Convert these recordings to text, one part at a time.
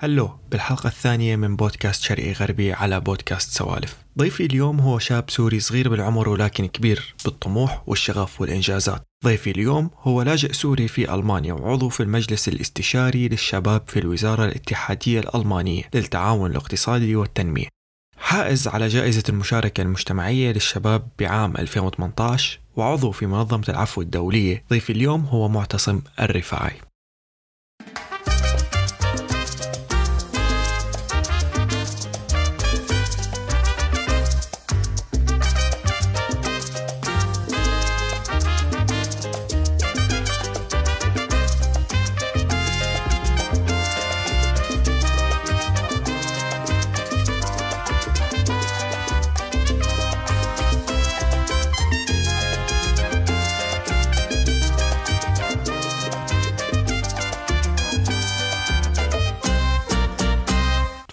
هلو بالحلقة الثانية من بودكاست شرقي غربي على بودكاست سوالف. ضيفي اليوم هو شاب سوري صغير بالعمر ولكن كبير بالطموح والشغف والإنجازات. ضيفي اليوم هو لاجئ سوري في ألمانيا وعضو في المجلس الاستشاري للشباب في الوزارة الاتحادية الألمانية للتعاون الاقتصادي والتنمية. حائز على جائزة المشاركة المجتمعية للشباب بعام 2018 وعضو في منظمة العفو الدولية. ضيفي اليوم هو معتصم الرفاعي.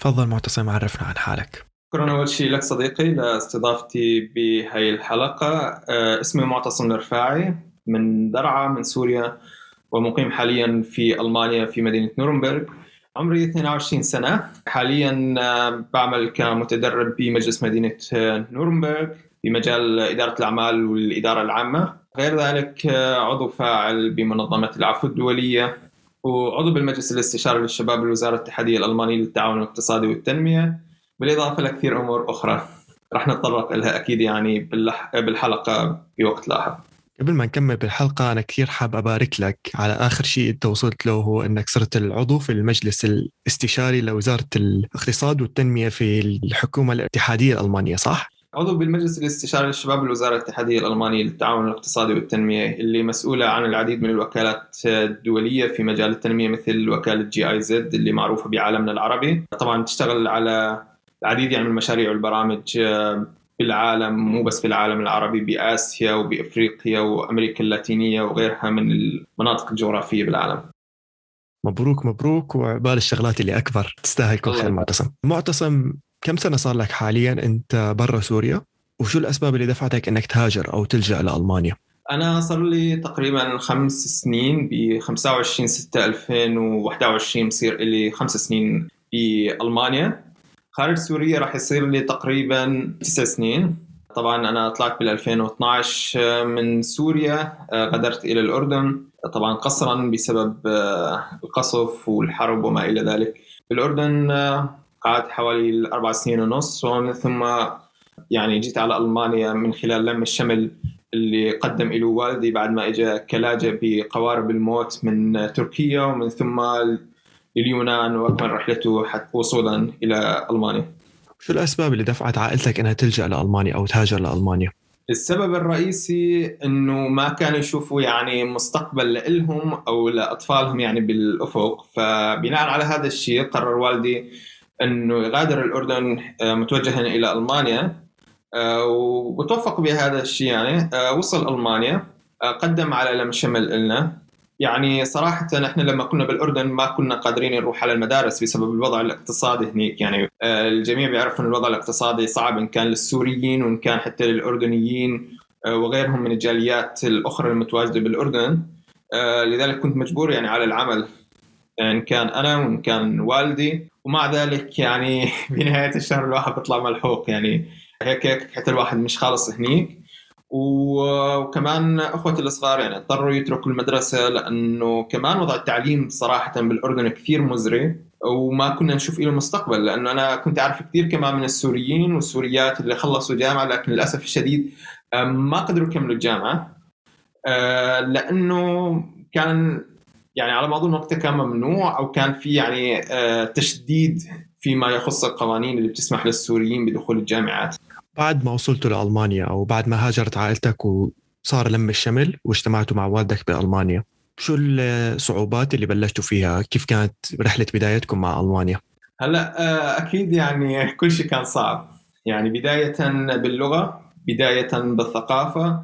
تفضل معتصم عرفنا عن حالك. شكرا أول شيء لك صديقي لاستضافتي بهي الحلقة. آه، اسمي معتصم الرفاعي من درعا من سوريا ومقيم حاليا في ألمانيا في مدينة نورنبرغ عمري 22 سنة. حاليا آه، بعمل كمتدرب بمجلس مدينة آه، نورنبرغ في مجال إدارة الأعمال والإدارة العامة. غير ذلك عضو فاعل بمنظمة العفو الدولية. وعضو بالمجلس الاستشاري للشباب الوزارة الاتحادية الألمانية للتعاون الاقتصادي والتنمية بالإضافة لكثير أمور أخرى رح نتطرق لها أكيد يعني بالحلقة بوقت لاحق قبل ما نكمل بالحلقة أنا كثير حاب أبارك لك على آخر شيء أنت وصلت له هو أنك صرت العضو في المجلس الاستشاري لوزارة الاقتصاد والتنمية في الحكومة الاتحادية الألمانية صح؟ عضو بالمجلس الاستشاري للشباب الوزارة الاتحادية الألمانية للتعاون الاقتصادي والتنمية اللي مسؤولة عن العديد من الوكالات الدولية في مجال التنمية مثل وكالة جي آي زد اللي معروفة بعالمنا العربي. طبعا تشتغل على العديد يعني من المشاريع والبرامج بالعالم مو بس في العالم العربي بآسيا وبإفريقيا وأمريكا اللاتينية وغيرها من المناطق الجغرافية بالعالم. مبروك مبروك وعبال الشغلات اللي أكبر. تستاهل كل خير معتصم. معتصم كم سنة صار لك حاليا أنت برا سوريا؟ وشو الأسباب اللي دفعتك أنك تهاجر أو تلجأ لألمانيا؟ أنا صار لي تقريبا خمس سنين ب 25 6 2021 بصير لي خمس سنين بألمانيا خارج سوريا راح يصير لي تقريبا تسع سنين. طبعا أنا طلعت بال 2012 من سوريا غادرت إلى الأردن. طبعا قصرا بسبب القصف والحرب وما إلى ذلك. بالأردن قعدت حوالي أربع سنين ونص ومن ثم يعني جيت على ألمانيا من خلال لم الشمل اللي قدم له والدي بعد ما اجى كلاجة بقوارب الموت من تركيا ومن ثم لليونان وأكمل رحلته حتى وصولا إلى ألمانيا. شو الأسباب اللي دفعت عائلتك إنها تلجأ لألمانيا أو تهاجر لألمانيا؟ السبب الرئيسي إنه ما كانوا يشوفوا يعني مستقبل لهم أو لأطفالهم يعني بالأفق فبناء على هذا الشيء قرر والدي انه يغادر الأردن آه، متوجها إلى ألمانيا آه، وتوفق بهذا الشيء يعني آه، وصل ألمانيا قدم على لم شمل لنا يعني صراحة إحنا لما كنا بالأردن ما كنا قادرين نروح على المدارس بسبب الوضع الاقتصادي هناك يعني. الجميع بيعرف إن الوضع الاقتصادي صعب إن كان للسوريين وإن كان حتى للأردنيين وغيرهم من الجاليات الأخرى المتواجدة بالأردن. لذلك كنت مجبور يعني على العمل إن كان أنا وإن كان والدي. ومع ذلك يعني بنهايه الشهر الواحد بيطلع ملحوق يعني. هيك هيك حتى الواحد مش خالص هنيك. وكمان أخوتي الصغار يعني اضطروا يتركوا المدرسة لأنه كمان وضع التعليم صراحة بالأردن كثير مزري وما كنا نشوف له مستقبل لأنه أنا كنت أعرف كثير كمان من السوريين والسوريات اللي خلصوا جامعة لكن للأسف الشديد ما قدروا يكملوا الجامعة. آه، لأنه كان يعني على ما اظن وقتها كان ممنوع أو كان في يعني آه، تشديد فيما يخص القوانين اللي بتسمح للسوريين بدخول الجامعات بعد ما وصلتوا لألمانيا أو بعد ما هاجرت عائلتك وصار لم الشمل واجتمعتوا مع والدك بألمانيا شو الصعوبات اللي بلشتوا فيها؟ كيف كانت رحلة بدايتكم مع ألمانيا؟ هلأ آه، أكيد يعني كل شيء كان صعب يعني بداية باللغة بداية بالثقافة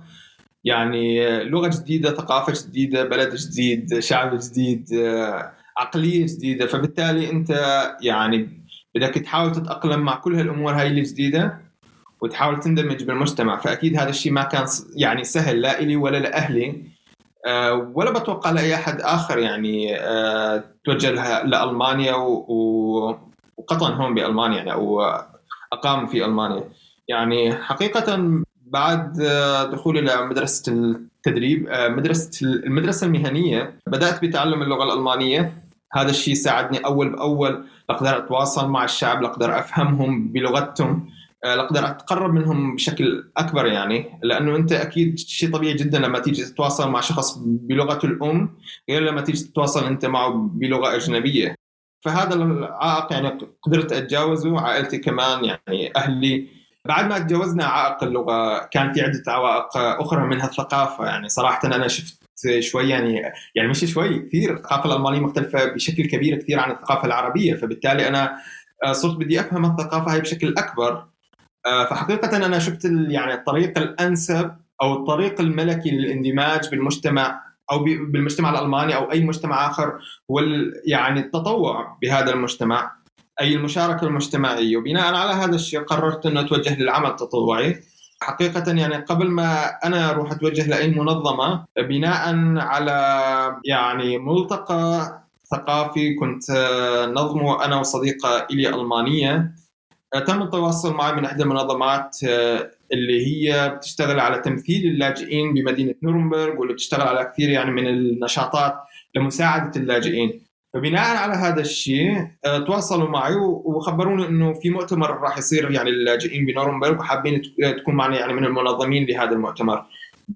يعني لغة جديدة ثقافة جديدة بلد جديد شعب جديد عقلية جديدة. فبالتالي أنت يعني بدك تحاول تتأقلم مع كل هالأمور هاي الجديده وتحاول تندمج بالمجتمع. فأكيد هذا الشيء ما كان يعني سهل لا إلي ولا لأهلي. آه، ولا بتوقع لأي أحد آخر يعني آه، توجه لألمانيا وقطعا هون بألمانيا يعني أو أقام في ألمانيا. يعني حقيقه بعد دخولي إلى مدرسة التدريب مدرسة المدرسة المهنية بدأت بتعلم اللغة الألمانية. هذا الشيء ساعدني أول بأول لأقدر أتواصل مع الشعب لأقدر أفهمهم بلغتهم آه، لأقدر أتقرب منهم بشكل أكبر يعني. لأنه أنت أكيد شيء طبيعي جدا لما تيجي تتواصل مع شخص بلغته الأم غير لما تيجي تتواصل أنت معه بلغة أجنبية. فهذا العائق يعني قدرت أتجاوزه عائلتي كمان يعني أهلي بعد ما تجاوزنا عائق اللغة كان في عدة عوائق أخرى منها الثقافة. يعني صراحة أنا شفت شوي يعني يعني مش شوي كثير. الثقافة الألمانية مختلفة بشكل كبير كثير عن الثقافة العربية. فبالتالي أنا آه، صرت بدي أفهم الثقافة هاي بشكل أكبر. آه، فحقيقة أنا شفت يعني الطريق الأنسب أو الطريق الملكي للاندماج بالمجتمع أو بالمجتمع الألماني أو أي مجتمع آخر هو يعني التطوع بهذا المجتمع. أي المشاركة المجتمعية. وبناء على هذا الشيء قررت انه أتوجه للعمل التطوعي. حقيقة يعني قبل ما أنا أروح أتوجه لأي منظمة بناء على يعني ملتقى ثقافي كنت نظمه أنا وصديقة إلي ألمانية. تم التواصل معي من إحدى المنظمات اللي هي بتشتغل على تمثيل اللاجئين بمدينة نورنبرغ واللي بتشتغل على كثير يعني من النشاطات لمساعدة اللاجئين. فبناء على هذا الشيء آه، تواصلوا معي وخبروني إنه في مؤتمر راح يصير يعني للاجئين بنورنبرغ وحابين تكون معنا يعني من المنظمين لهذا المؤتمر.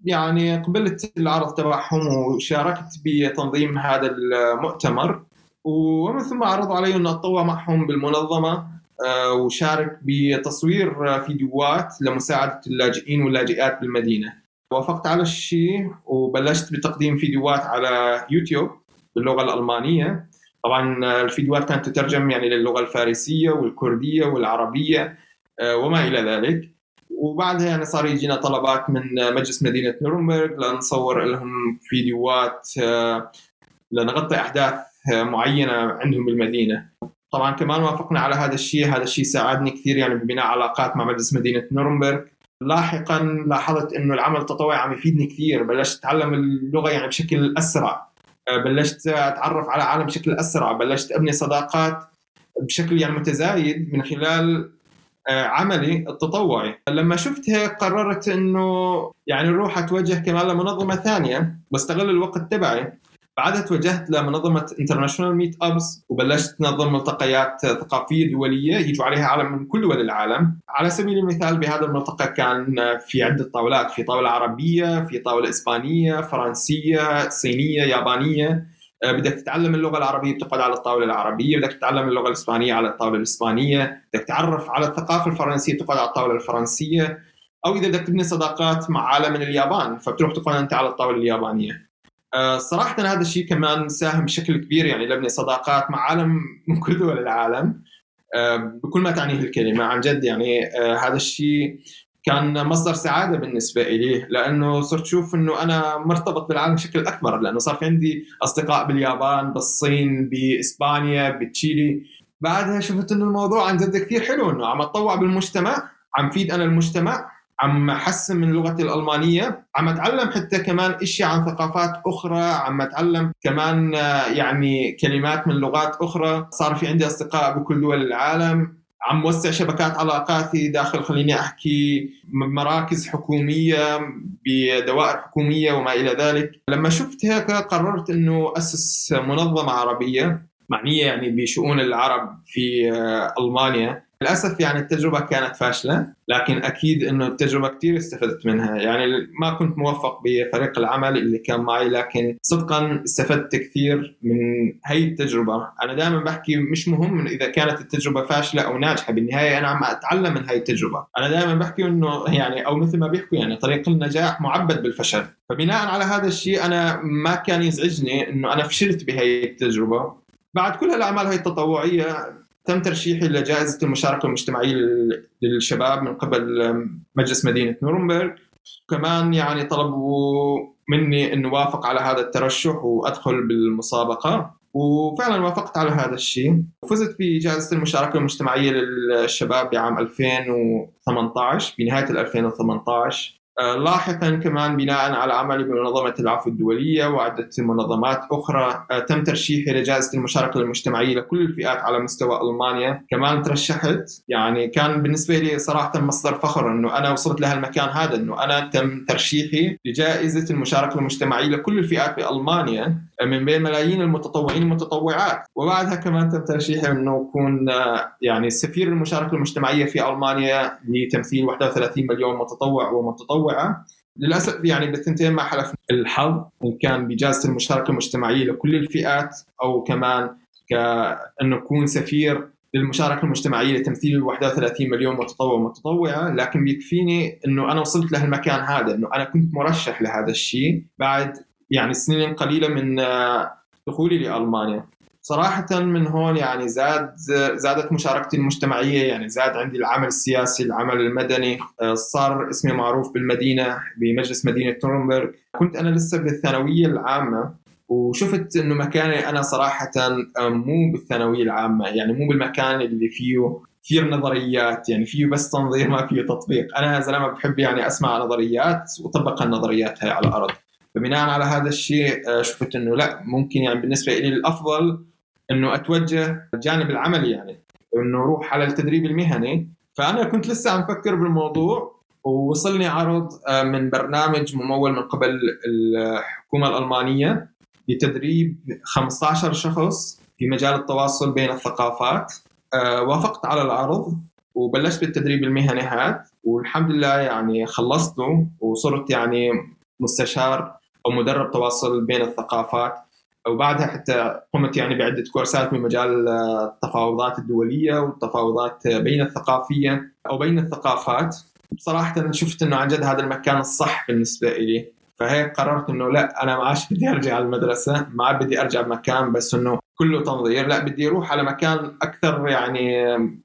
يعني قبلت العرض تبعهم وشاركت بتنظيم هذا المؤتمر ومن ثم عرضوا علي ان أتطوع معهم بالمنظمة آه، وشارك بتصوير فيديوهات لمساعدة اللاجئين واللاجئات بالمدينة. وافقت على الشيء وبلشت بتقديم فيديوهات على يوتيوب باللغة الألمانية. طبعا الفيديوهات كانت تترجم يعني للغة الفارسية والكردية والعربية آه، وما إلى ذلك. وبعدها يعني صار يجينا طلبات من مجلس مدينة نورنبرغ لنصور لهم فيديوهات آه، لنغطي أحداث معينة عندهم بالمدينة. طبعا كمان وافقنا على هذا الشيء. هذا الشيء ساعدني كثير يعني ببناء علاقات مع مجلس مدينة نورنبرغ. لاحقا لاحظت إنه العمل التطوعي عم يفيدني كثير. بلشت أتعلم اللغة يعني بشكل أسرع. آه، بلشت أتعرف على عالم بشكل أسرع. بلشت أبني صداقات بشكل يعني متزايد من خلال آه، عملي التطوعي. لما شفت هيك قررت إنه يعني أروح اتوجه كمان لمنظمة ثانية واستغل الوقت تبعي. بعدها توجهت لمنظمه International Meetups وبلشت تنظم ملتقيات ثقافية دولية يجوا عليها عالم من كل دول العالم. على سبيل المثال بهذا الملتقى كان في عدة طاولات في طاولة عربية في طاولة إسبانية فرنسية صينية يابانية. آه، بدك تتعلم اللغة العربية بتقعد على الطاولة العربية. بدك تتعلم اللغة الإسبانية على الطاولة الإسبانية. بدك تعرف على الثقافة الفرنسية بتقعد على الطاولة الفرنسية. أو إذا بدك تبني صداقات مع عالم من اليابان فبتروح تقعد أنت على الطاولة اليابانية. صراحة هذا الشيء كمان ساهم بشكل كبير يعني لبني صداقات مع عالم من كل دول العالم. آه، بكل ما تعنيه الكلمة عن جد يعني آه، هذا الشيء كان مصدر سعادة بالنسبة لي لأنه صرت شوف أنه أنا مرتبط بالعالم بشكل أكبر لأنه صار في عندي أصدقاء باليابان بالصين بإسبانيا بتشيلي. بعدها شفت أنه الموضوع عن جد كثير حلو أنه عم أتطوع بالمجتمع عم فيد أنا المجتمع. عم حسن من لغتي الألمانية عم أتعلم حتى كمان إشي عن ثقافات أخرى عم أتعلم كمان آه، يعني كلمات من لغات أخرى. صار في عندي أصدقاء بكل دول العالم. عم وسع شبكات علاقاتي داخل خليني أحكي مراكز حكومية بدوائر حكومية وما إلى ذلك. لما شفت هيك قررت أنه أسس منظمة عربية معنية يعني بشؤون العرب في آه، ألمانيا. للأسف يعني التجربة كانت فاشلة لكن أكيد إنه التجربة كثير استفدت منها. يعني ما كنت موفق بفريق العمل اللي كان معي لكن صدقا استفدت كثير من هي التجربة. أنا دائما بحكي مش مهم إذا كانت التجربة فاشلة أو ناجحة بالنهاية أنا عم أتعلم من هاي التجربة. أنا دائما بحكي إنه يعني أو مثل ما بيحكوا يعني طريق النجاح معبد بالفشل. فبناء على هذا الشيء أنا ما كان يزعجني إنه أنا فشلت بهي التجربة. بعد كل هالأعمال هاي التطوعية تم ترشيحي لجائزة المشاركة المجتمعية للشباب من قبل مجلس مدينة نورنبرغ. كمان يعني طلبوا مني أن وافق على هذا الترشح وأدخل بالمسابقة. وفعلا وافقت على هذا الشيء. وفزت بجائزة المشاركة المجتمعية للشباب بعام 2018 بنهاية 2018 آه، لاحقا كمان بناء على عملي بمنظمة العفو الدولية وعدة منظمات أخرى آه، تم ترشيحي لجائزة المشاركة المجتمعية لكل الفئات على مستوى ألمانيا. كمان ترشحت يعني كان بالنسبة لي صراحة مصدر فخر أنه أنا وصلت لهالمكان هذا أنه أنا تم ترشيحي لجائزة المشاركة المجتمعية لكل الفئات بألمانيا. آه، من بين ملايين المتطوعين والمتطوعات وبعدها كمان تم ترشيحي أنه أكون يعني سفير المشاركة المجتمعية في ألمانيا لتمثيل 31 مليون متطوع ومتطوع متطوعه للأسف يعني بالثنتين ما حلف الحظ إن كان بجائزه المشاركة المجتمعية لكل الفئات أو كمان كانه اكون سفير للمشاركة المجتمعية لتمثيل 31 مليون متطوع ومتطوعة. لكن بيكفيني إنه أنا وصلت لهالمكان هذا إنه أنا كنت مرشح لهذا الشيء. بعد يعني سنين قليلة من دخولي لألمانيا. صراحة من هون يعني زاد زادت مشاركتي المجتمعية يعني زاد عندي العمل السياسي العمل المدني آه، صار اسمي معروف بالمدينة بمجلس مدينة نورنبرغ كنت أنا لسه بالثانوية العامة وشفت إنه مكاني أنا صراحة آه، مو بالثانوية العامة يعني مو بالمكان اللي فيه كثير نظريات يعني فيه بس تنظير ما فيه تطبيق. أنا زلمة بحب يعني أسمع نظريات وطبق النظريات هاي على الأرض. فبناء على هذا الشيء آه، شفت إنه لا ممكن يعني بالنسبة لي الأفضل إنه أتوجه الجانب العملي يعني إنه أروح على التدريب المهني. فأنا كنت لسه عم فكر بالموضوع ووصلني عرض آه، من برنامج ممول من قبل الحكومة الألمانية لتدريب 15 شخص في مجال التواصل بين الثقافات. آه، وافقت على العرض وبلشت بالتدريب المهني هذا والحمد لله يعني خلصته وصرت يعني مستشار أو مدرب تواصل بين الثقافات. وبعدها حتى قمت يعني بعدة كورسات من مجال التفاوضات الدولية والتفاوضات بين الثقافية أو بين الثقافات. بصراحه شفت إنه عن جد هذا المكان الصح بالنسبة لي فهيك قررت إنه لا أنا ما عادش بدي أرجع على المدرسة ما عاد بدي أرجع بمكان بس إنه كله تنظير. لا بدي أروح على مكان أكثر يعني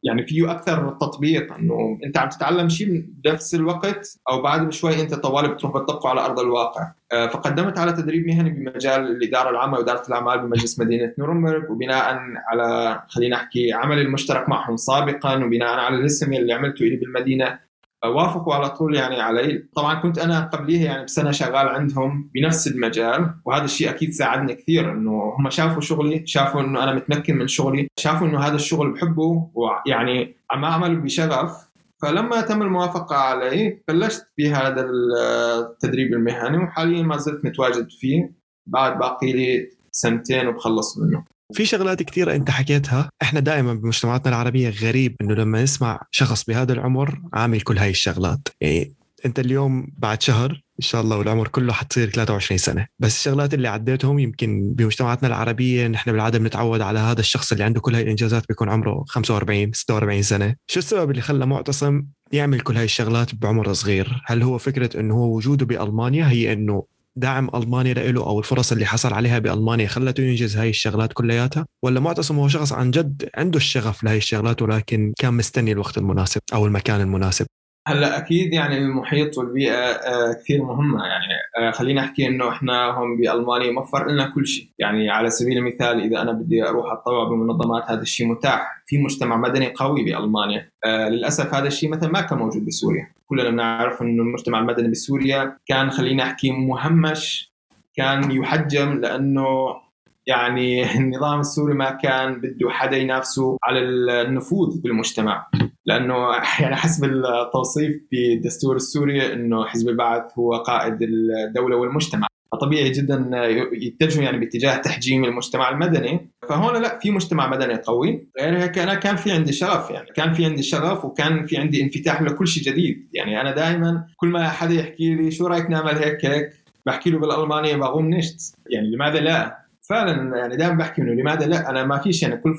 يعني فيه أكثر تطبيق إنه أنت عم تتعلم شيء بنفس الوقت أو بعد بشوي أنت طوالي بتروح بتطبقه على أرض الواقع. آه، فقدمت على تدريب مهني بمجال الإدارة العامة وإدارة الأعمال بمجلس مدينة نورنبرغ وبناء على خلينا احكي عملي المشترك معهم سابقا وبناء على الاسم اللي عملته لي بالمدينة وافقوا على طول يعني علي. طبعا كنت أنا قبليها يعني بسنة شغال عندهم بنفس المجال وهذا الشيء أكيد ساعدني كثير إنه هم شافوا شغلي شافوا إنه أنا متمكن من شغلي شافوا إنه هذا الشغل بحبه ويعني عم أعمل بشغف. فلما تم الموافقة علي بلشت بهذا التدريب المهني وحاليا ما زلت متواجد فيه. بعد باقي لي سنتين وبخلص منه. في شغلات كثيرة أنت حكيتها. إحنا دائما بمجتمعاتنا العربية غريب إنه لما نسمع شخص بهذا العمر عامل كل هاي الشغلات. يعني أنت اليوم بعد شهر إن شاء الله والعمر كله حتصير 23 سنة. بس الشغلات اللي عديتهم يمكن بمجتمعاتنا العربية نحن بالعادة بنتعود على هذا الشخص اللي عنده كل هاي الإنجازات بيكون عمره 45 46 سنة. شو السبب اللي خلى معتصم يعمل كل هاي الشغلات بعمر صغير؟ هل هو فكرة إنه هو وجوده بألمانيا؟ هي إنه دعم ألمانيا له أو الفرص اللي حصل عليها بألمانيا خلته ينجز هاي الشغلات كلياتها؟ ولا معتصم هو شخص عن جد عنده الشغف لهي الشغلات ولكن كان مستني الوقت المناسب أو المكان المناسب؟ هلأ أكيد يعني المحيط والبيئة آه، كثير مهمة. يعني آه، خلينا أحكي إنه إحنا هون بألمانيا موفر لنا كل شيء. يعني على سبيل المثال إذا أنا بدي أروح أتطوع بمنظمات هذا الشيء متاح. في مجتمع مدني قوي بألمانيا. آه، للأسف هذا الشيء مثلا ما كان موجود بسوريا. كلنا بنعرف إنه المجتمع المدني بسوريا كان خلينا أحكي مهمش كان يحجم لأنه يعني النظام السوري ما كان بده حدا ينافسه على النفوذ بالمجتمع. لأنه يعني حسب التوصيف في الدستور السوري إنه حزب البعث هو قائد الدولة والمجتمع. فطبيعي جدا يتجهوا يعني باتجاه تحجيم المجتمع المدني. فهون لا في مجتمع مدني قوي. غير هيك أنا كان في عندي شغف يعني. كان في عندي شغف وكان في عندي انفتاح لكل شيء جديد. يعني أنا دائما كل ما حدا يحكي لي شو رأيك نعمل هيك هيك بحكي له بالألمانية باغوم نشت. يعني لماذا لا؟ فعلا يعني دائما بحكي انه لماذا لا؟ أنا ما فيش يعني كل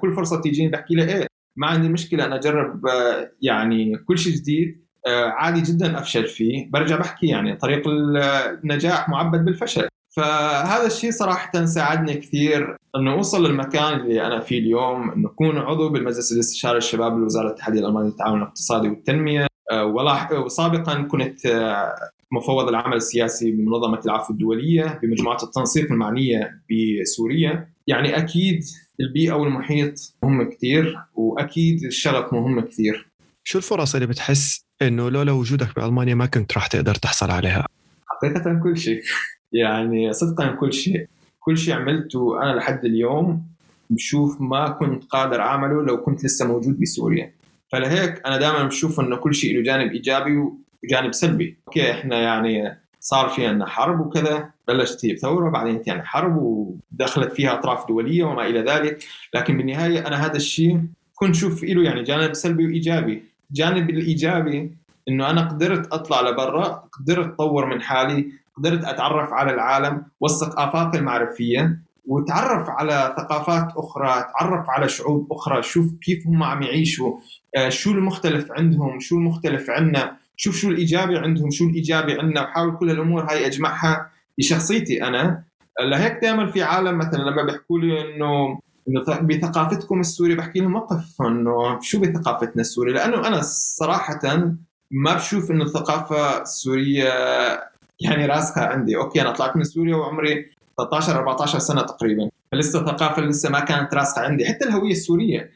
كل فرصة تيجيني بحكي له إيه؟ ما عندي مشكلة أنا أجرب آه، يعني كل شيء جديد آه، عادي جدا أفشل فيه. برجع بحكي يعني طريق النجاح معبد بالفشل. فهذا الشيء صراحة ساعدني كثير إنه أوصل للمكان اللي أنا فيه اليوم إنه أكون عضو بالمجلس الاستشاري الشباب لوزارة الاتحادية الالمانية للتعاون الاقتصادي والتنمية. آه، وسابقا كنت مفوض العمل السياسي بمنظمة العفو الدولية بمجموعة التنسيق المعنية بسوريا. يعني أكيد البيئة والمحيط مهم كثير وأكيد الشغف مهم كثير شو الفرص اللي بتحس إنه لولا وجودك بألمانيا ما كنت راح تقدر تحصل عليها؟ حقيقة كل شيء. يعني صدقا كل شيء. كل شيء عملته أنا لحد اليوم بشوف ما كنت قادر أعمله لو كنت لسه موجود بسوريا. فلهيك أنا دائما بشوف إنه كل شيء له جانب إيجابي وجانب سلبي. أوكي إحنا يعني صار في عندنا حرب وكذا بلشت هي بثورة بعدين يعني حرب ودخلت فيها أطراف دولية وما إلى ذلك. لكن بالنهاية أنا هذا الشيء كنت شوف له يعني جانب سلبي وإيجابي. الجانب الإيجابي إنه أنا قدرت أطلع لبرا قدرت أطور من حالي قدرت أتعرف على العالم آفاق المعرفية وتعرف على ثقافات أخرى تعرف على شعوب أخرى شوف كيف هم عم يعيشوا آه، شو المختلف عندهم شو المختلف عنا شوف شو الإيجابي عندهم شو الإيجابي عندنا وحاول كل الأمور هاي أجمعها. بشخصيتي أنا لهيك دائما في عالم مثلا لما بيحكوا لي إنه إنه بثقافتكم السوري بحكي لهم وقف إنه شو بثقافتنا السوري لأنه أنا صراحة ما بشوف إنه الثقافة السورية يعني راسخة عندي. أوكي أنا طلعت من سوريا وعمري 13 14 سنة تقريبا فلسه الثقافه لسه ما كانت راسخة عندي. حتى الهوية السورية.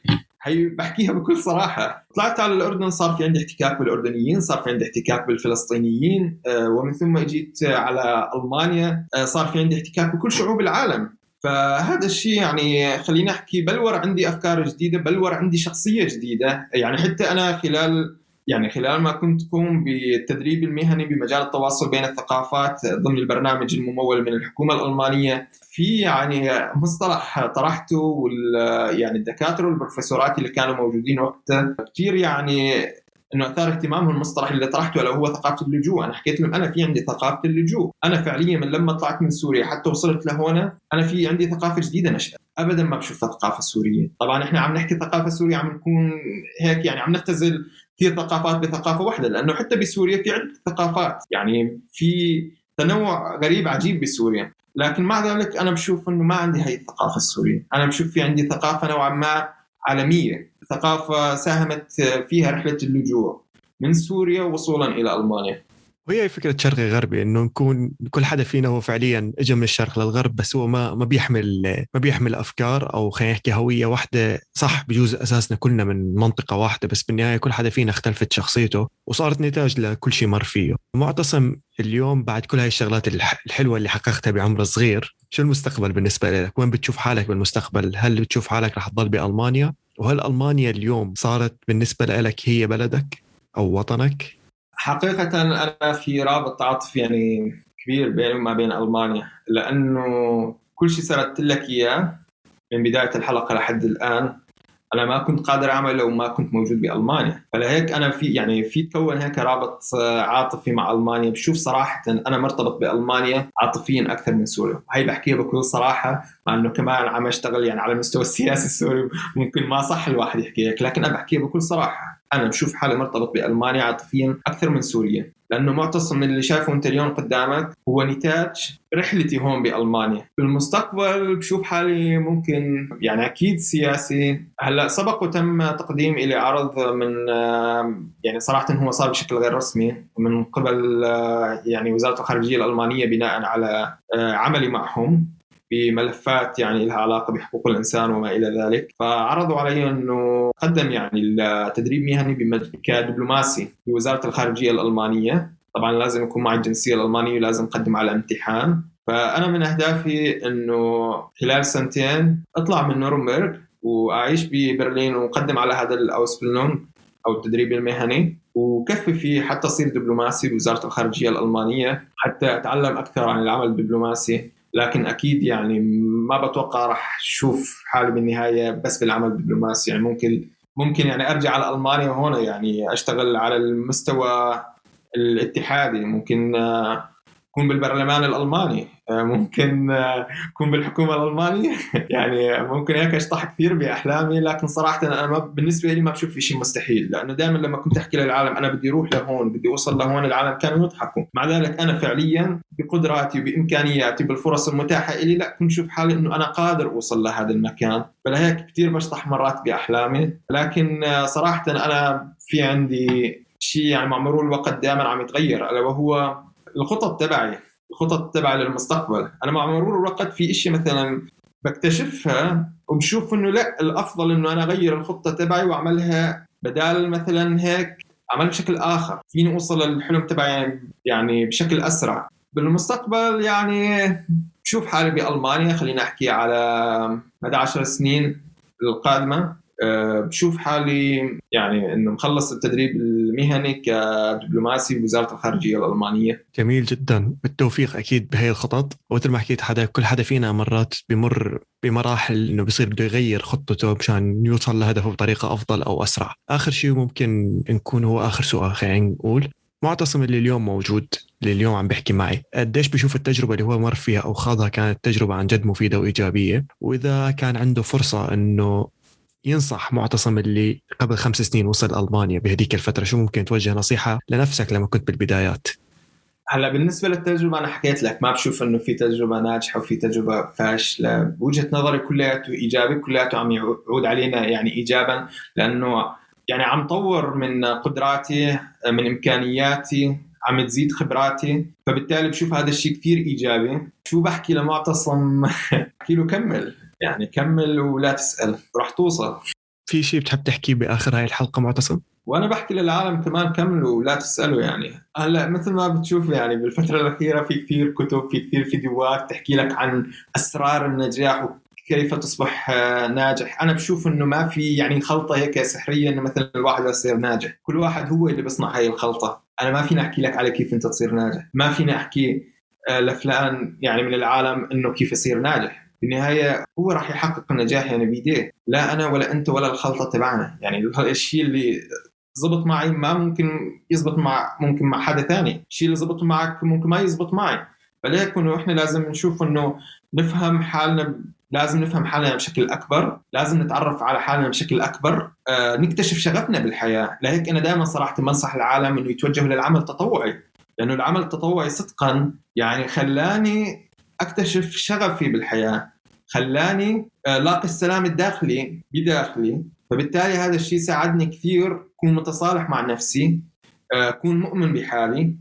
هي بحكيها بكل صراحة. طلعت على الأردن صار في عندي احتكاك بالأردنيين صار في عندي احتكاك بالفلسطينيين آه، ومن ثم اجيت على ألمانيا آه، صار في عندي احتكاك بكل شعوب العالم. فهذا الشيء يعني خليني أحكي بلور عندي أفكار جديدة بلور عندي شخصية جديدة. يعني حتى أنا خلال يعني خلال ما كنت قوم بالتدريب المهني بمجال التواصل بين الثقافات ضمن البرنامج الممول من الحكومة الألمانية في يعني مصطلح طرحته وال يعني الدكاترة والبروفيسورات اللي كانوا موجودين وقتها كثير يعني إنه أثار اهتمامهم المصطلح اللي طرحته اللي هو ثقافة اللجوء، أنا حكيت لهم أنا في عندي ثقافة اللجوء، أنا فعليا من لما طلعت من سوريا حتى وصلت لهنا أنا في عندي ثقافة جديدة نشأت، ابدا ما بشوف الثقافه السوريه، طبعا إحنا عم نحكي الثقافه السوريه عم نكون هيك يعني عم نختزل كثير ثقافات بثقافة واحدة لأنه حتى بسوريا في عدة ثقافات. يعني في تنوع غريب عجيب بسوريا. لكن مع ذلك أنا بشوف إنه ما عندي هي الثقافة السورية. أنا بشوف في عندي ثقافة نوعا ما عالمية. ثقافة ساهمت فيها رحلة اللجوء من سوريا وصولا إلى ألمانيا. وهي فكرة شرقي غربي إنه نكون كل حدا فينا هو فعليا اجى من الشرق للغرب بس هو ما ما بيحمل ما بيحمل أفكار أو خلينا نحكي هوية واحدة. صح بجوز أساسنا كلنا من منطقة واحدة بس بالنهاية كل حدا فينا اختلفت شخصيته وصارت نتاج لكل شيء مر فيه. معتصم اليوم بعد كل هاي الشغلات الحلوة اللي حققتها بعمر صغير شو المستقبل بالنسبة لك؟ وين بتشوف حالك بالمستقبل؟ هل بتشوف حالك رح تضل بألمانيا؟ وهل ألمانيا اليوم صارت بالنسبة لك هي بلدك أو وطنك؟ حقيقة أنا في رابط عاطفي يعني كبير بيني وما بين ألمانيا لأنه كل شيء سردت لك إياه من بداية الحلقة لحد الآن. أنا ما كنت قادر اعمل لو ما كنت موجود بألمانيا. فلهيك أنا في يعني في تكون هيك رابط عاطفي مع ألمانيا. بشوف صراحة أنا مرتبط بألمانيا عاطفيا أكثر من سوريا. هاي بحكيها بكل صراحة مع إنه كمان عم أشتغل يعني على المستوى السياسي السوري ممكن ما صح الواحد يحكي هيك لكن أنا بحكيها بكل صراحة. أنا بشوف حالي مرتبط بألمانيا عاطفيا أكثر من سوريا. لأنه معتصم اللي شايفه أنت اليوم قدامك هو نتاج رحلتي هون بألمانيا. بالمستقبل بشوف حالي ممكن يعني أكيد سياسي. هلأ سبق وتم تقديم الي عرض من يعني صراحة هو صار بشكل غير رسمي من قبل يعني وزارة الخارجية الألمانية بناء على عملي معهم. بملفات يعني لها علاقة بحقوق الإنسان وما إلى ذلك. فعرضوا علي أنه قدم يعني التدريب مهني كدبلوماسي بوزاره الخارجية الألمانية. طبعا لازم يكون معي الجنسية الألمانية ولازم أقدم على امتحان. فأنا من أهدافي أنه خلال سنتين أطلع من نورنبرغ وأعيش ببرلين وأقدم على هذا الاوسبلنون أو التدريب المهني. وكفي فيه حتى اصير دبلوماسي بوزارة الخارجية الألمانية حتى أتعلم أكثر عن العمل الدبلوماسي. لكن أكيد يعني ما بتوقع راح أشوف حالي بالنهاية بس بالعمل الدبلوماسي يعني ممكن ممكن يعني أرجع على ألمانيا وهنا يعني أشتغل على المستوى الاتحادي. ممكن اكون بالبرلمان الألماني. آه، ممكن آه، اكون بالحكومة الألمانية. يعني ممكن هيك أشطح كثير بأحلامي لكن صراحة أنا ما بالنسبة لي ما بشوف في شيء مستحيل. لأنه دائما لما كنت أحكي للعالم أنا بدي أروح لهون بدي أوصل لهون العالم كانوا يضحكوا. مع ذلك أنا فعليا بقدراتي وبإمكانياتي بالفرص المتاحة لي لا كنت أشوف حالي إنه أنا قادر أوصل لهذا المكان. فلهيك كثير بشطح مرات بأحلامي. لكن آه، صراحة أنا في عندي شيء يعني مع مرور الوقت دائما عم يتغير ألا وهو الخطط تبعي الخطط تبعي للمستقبل. أنا مع مرور الوقت في إشي مثلا بكتشفها وبشوف إنه لا الأفضل إنه أنا أغير الخطة تبعي وأعملها بدال مثلا هيك أعمل بشكل آخر. فيني أوصل للحلم تبعي يعني بشكل أسرع. بالمستقبل يعني بشوف حالي بألمانيا خلينا أحكي على مدى 10 سنين القادمة. أه، بشوف حالي يعني إنه مخلص التدريب المهني كدبلوماسي بوزارة الخارجية الألمانية. جميل جدا، بالتوفيق أكيد بهي الخطط، ومثل ما حكيت حدا كل حدا فينا مرات بمر بمراحل إنه بصير بده يغير خطته مشان يوصل لهدفه بطريقة أفضل أو أسرع. آخر شيء ممكن نكون هو آخر سؤال خلينا نقول معتصم اللي اليوم موجود اللي اليوم عم بيحكي معي قديش بشوف التجربة اللي هو مر فيها أو خاضها كانت تجربة عن جد مفيدة وإيجابية وإذا كان عنده فرصة أنه ينصح معتصم اللي قبل خمس سنين وصل ألمانيا بهديك الفترة. شو ممكن توجه نصيحة لنفسك لما كنت بالبدايات؟ هلا بالنسبة للتجربة أنا حكيت لك ما بشوف إنه في تجربة ناجحة وفي تجربة فاشلة. بوجهه نظري كلياته إيجابي كلياته عم يعود علينا يعني ايجابا لأنه يعني عم طور من قدراتي من إمكانياتي عم تزيد خبراتي. فبالتالي بشوف هذا الشيء كثير إيجابي. شو بحكي لمعتصم؟ بحكي له كمل. يعني كمل ولا تسأل راح توصل. في شيء بتحب تحكيه بآخر هاي الحلقة معتصم؟ وأنا بحكي للعالم كمان كملوا ولا تسألوا يعني. هلأ مثل ما بتشوف يعني بالفترة الأخيرة في كثير كتب في كثير فيديوهات تحكي لك عن أسرار النجاح كيف تصبح آه، ناجح. أنا بشوف إنه ما في يعني خلطة هيك سحرية إنه مثلا الواحد يصير ناجح. كل واحد هو اللي بيصنع هاي الخلطة. أنا ما فيني أحكي لك على كيف أنت تصير ناجح. ما فيني أحكي آه، لفلان يعني من العالم إنه كيف يصير ناجح. بالنهايه هو راح يحقق النجاح يعني بيديه. لا أنا ولا أنت ولا الخلطة تبعنا. يعني الشيء اللي زبط معي ما ممكن يزبط مع ممكن مع حدا ثاني. الشيء اللي زبط معك ممكن ما يزبط معي. فليك انه إحنا لازم نشوف إنه نفهم حالنا لازم نفهم حالنا بشكل أكبر. لازم نتعرف على حالنا بشكل أكبر. آه، نكتشف شغفنا بالحياة. لهيك أنا دائما صراحة بنصح العالم إنه يتوجهوا للعمل التطوعي. لأنه العمل التطوعي صدقا يعني خلاني أكتشف شغفي بالحياة. خلاني آه، لاقي السلام الداخلي بداخلي. فبالتالي هذا الشيء ساعدني كثير أكون متصالح مع نفسي آه، أكون مؤمن بحالي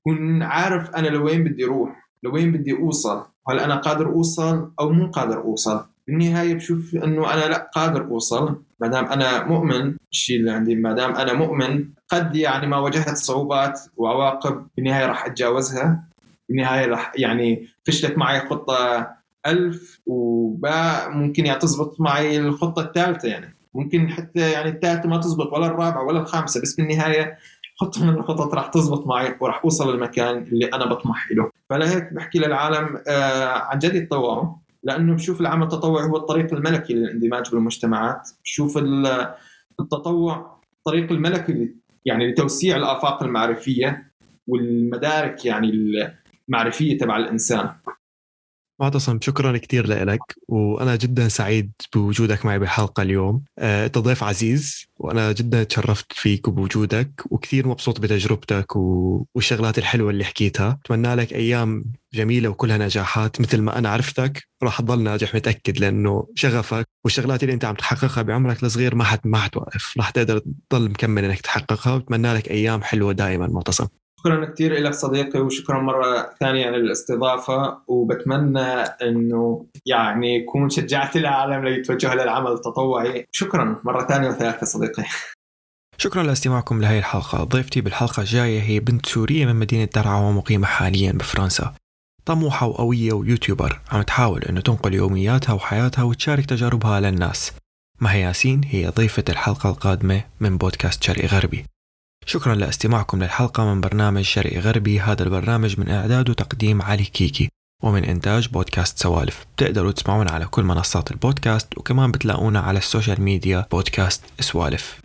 أكون عارف أنا لوين بدي أروح لوين بدي أوصل هل أنا قادر أوصل أو مو قادر أوصل. بالنهاية بشوف إنه أنا لا قادر أوصل ما دام أنا مؤمن الشيء اللي عندي ما دام أنا مؤمن قد يعني ما واجهت صعوبات وعواقب بالنهاية راح أتجاوزها بالنهاية راح يعني فشلت معي خطة ألف وباء ممكن يعني تزبط معي الخطة الثالثه يعني. ممكن حتى يعني الثالثه ما تزبط ولا الرابعة ولا الخامسة بس بالنهايه خطة من الخطط راح تزبط معي وراح أوصل للمكان اللي أنا بطمح له فلهيك بحكي للعالم آه عن جد يتطوعوا لأنه بشوف العمل التطوعي هو الطريق الملكي للاندماج بالمجتمعات. بشوف التطوع الطريق الملكي يعني لتوسيع الآفاق المعرفية والمدارك يعني المعرفية تبع الإنسان. معتصم شكرا كثير لك وأنا جدا سعيد بوجودك معي بحلقة اليوم. آه، أنت ضيف عزيز وأنا جدا تشرفت فيك وبوجودك وكثير مبسوط بتجربتك والشغلات الحلوة اللي حكيتها. أتمنى لك أيام جميلة وكلها نجاحات. مثل ما أنا عرفتك راح تضل ناجح متأكد لأنه شغفك والشغلات اللي أنت عم تحققها بعمرك الصغير ما حت ما حتوقف راح تقدر تضل مكمل إنك تحققها. واتمنى لك أيام حلوة دائما معتصم. شكرا كثير لك صديقي وشكرا مرة ثانية للاستضافة وبتمنى إنه يعني يكون شجعت العالم ليتوجهوا للعمل التطوعي. شكرا مرة ثانية وثالثة صديقي. شكرا لاستماعكم لهي الحلقة. ضيفتي بالحلقة الجاية هي بنت سورية من مدينة درعا ومقيمة حاليا بفرنسا. طموحة وقوية ويوتيوبر. عم تحاول إنه تنقل يومياتها وحياتها وتشارك تجاربها للناس. مها ياسين هي ضيفة الحلقة القادمة من بودكاست شرقي غربي. شكرا لاستماعكم للحلقة من برنامج شرقي غربي. هذا البرنامج من إعداد وتقديم علي كيكي ومن إنتاج بودكاست سوالف. بتقدروا تسمعونا على كل منصات البودكاست وكمان بتلاقونا على ال social media بودكاست سوالف.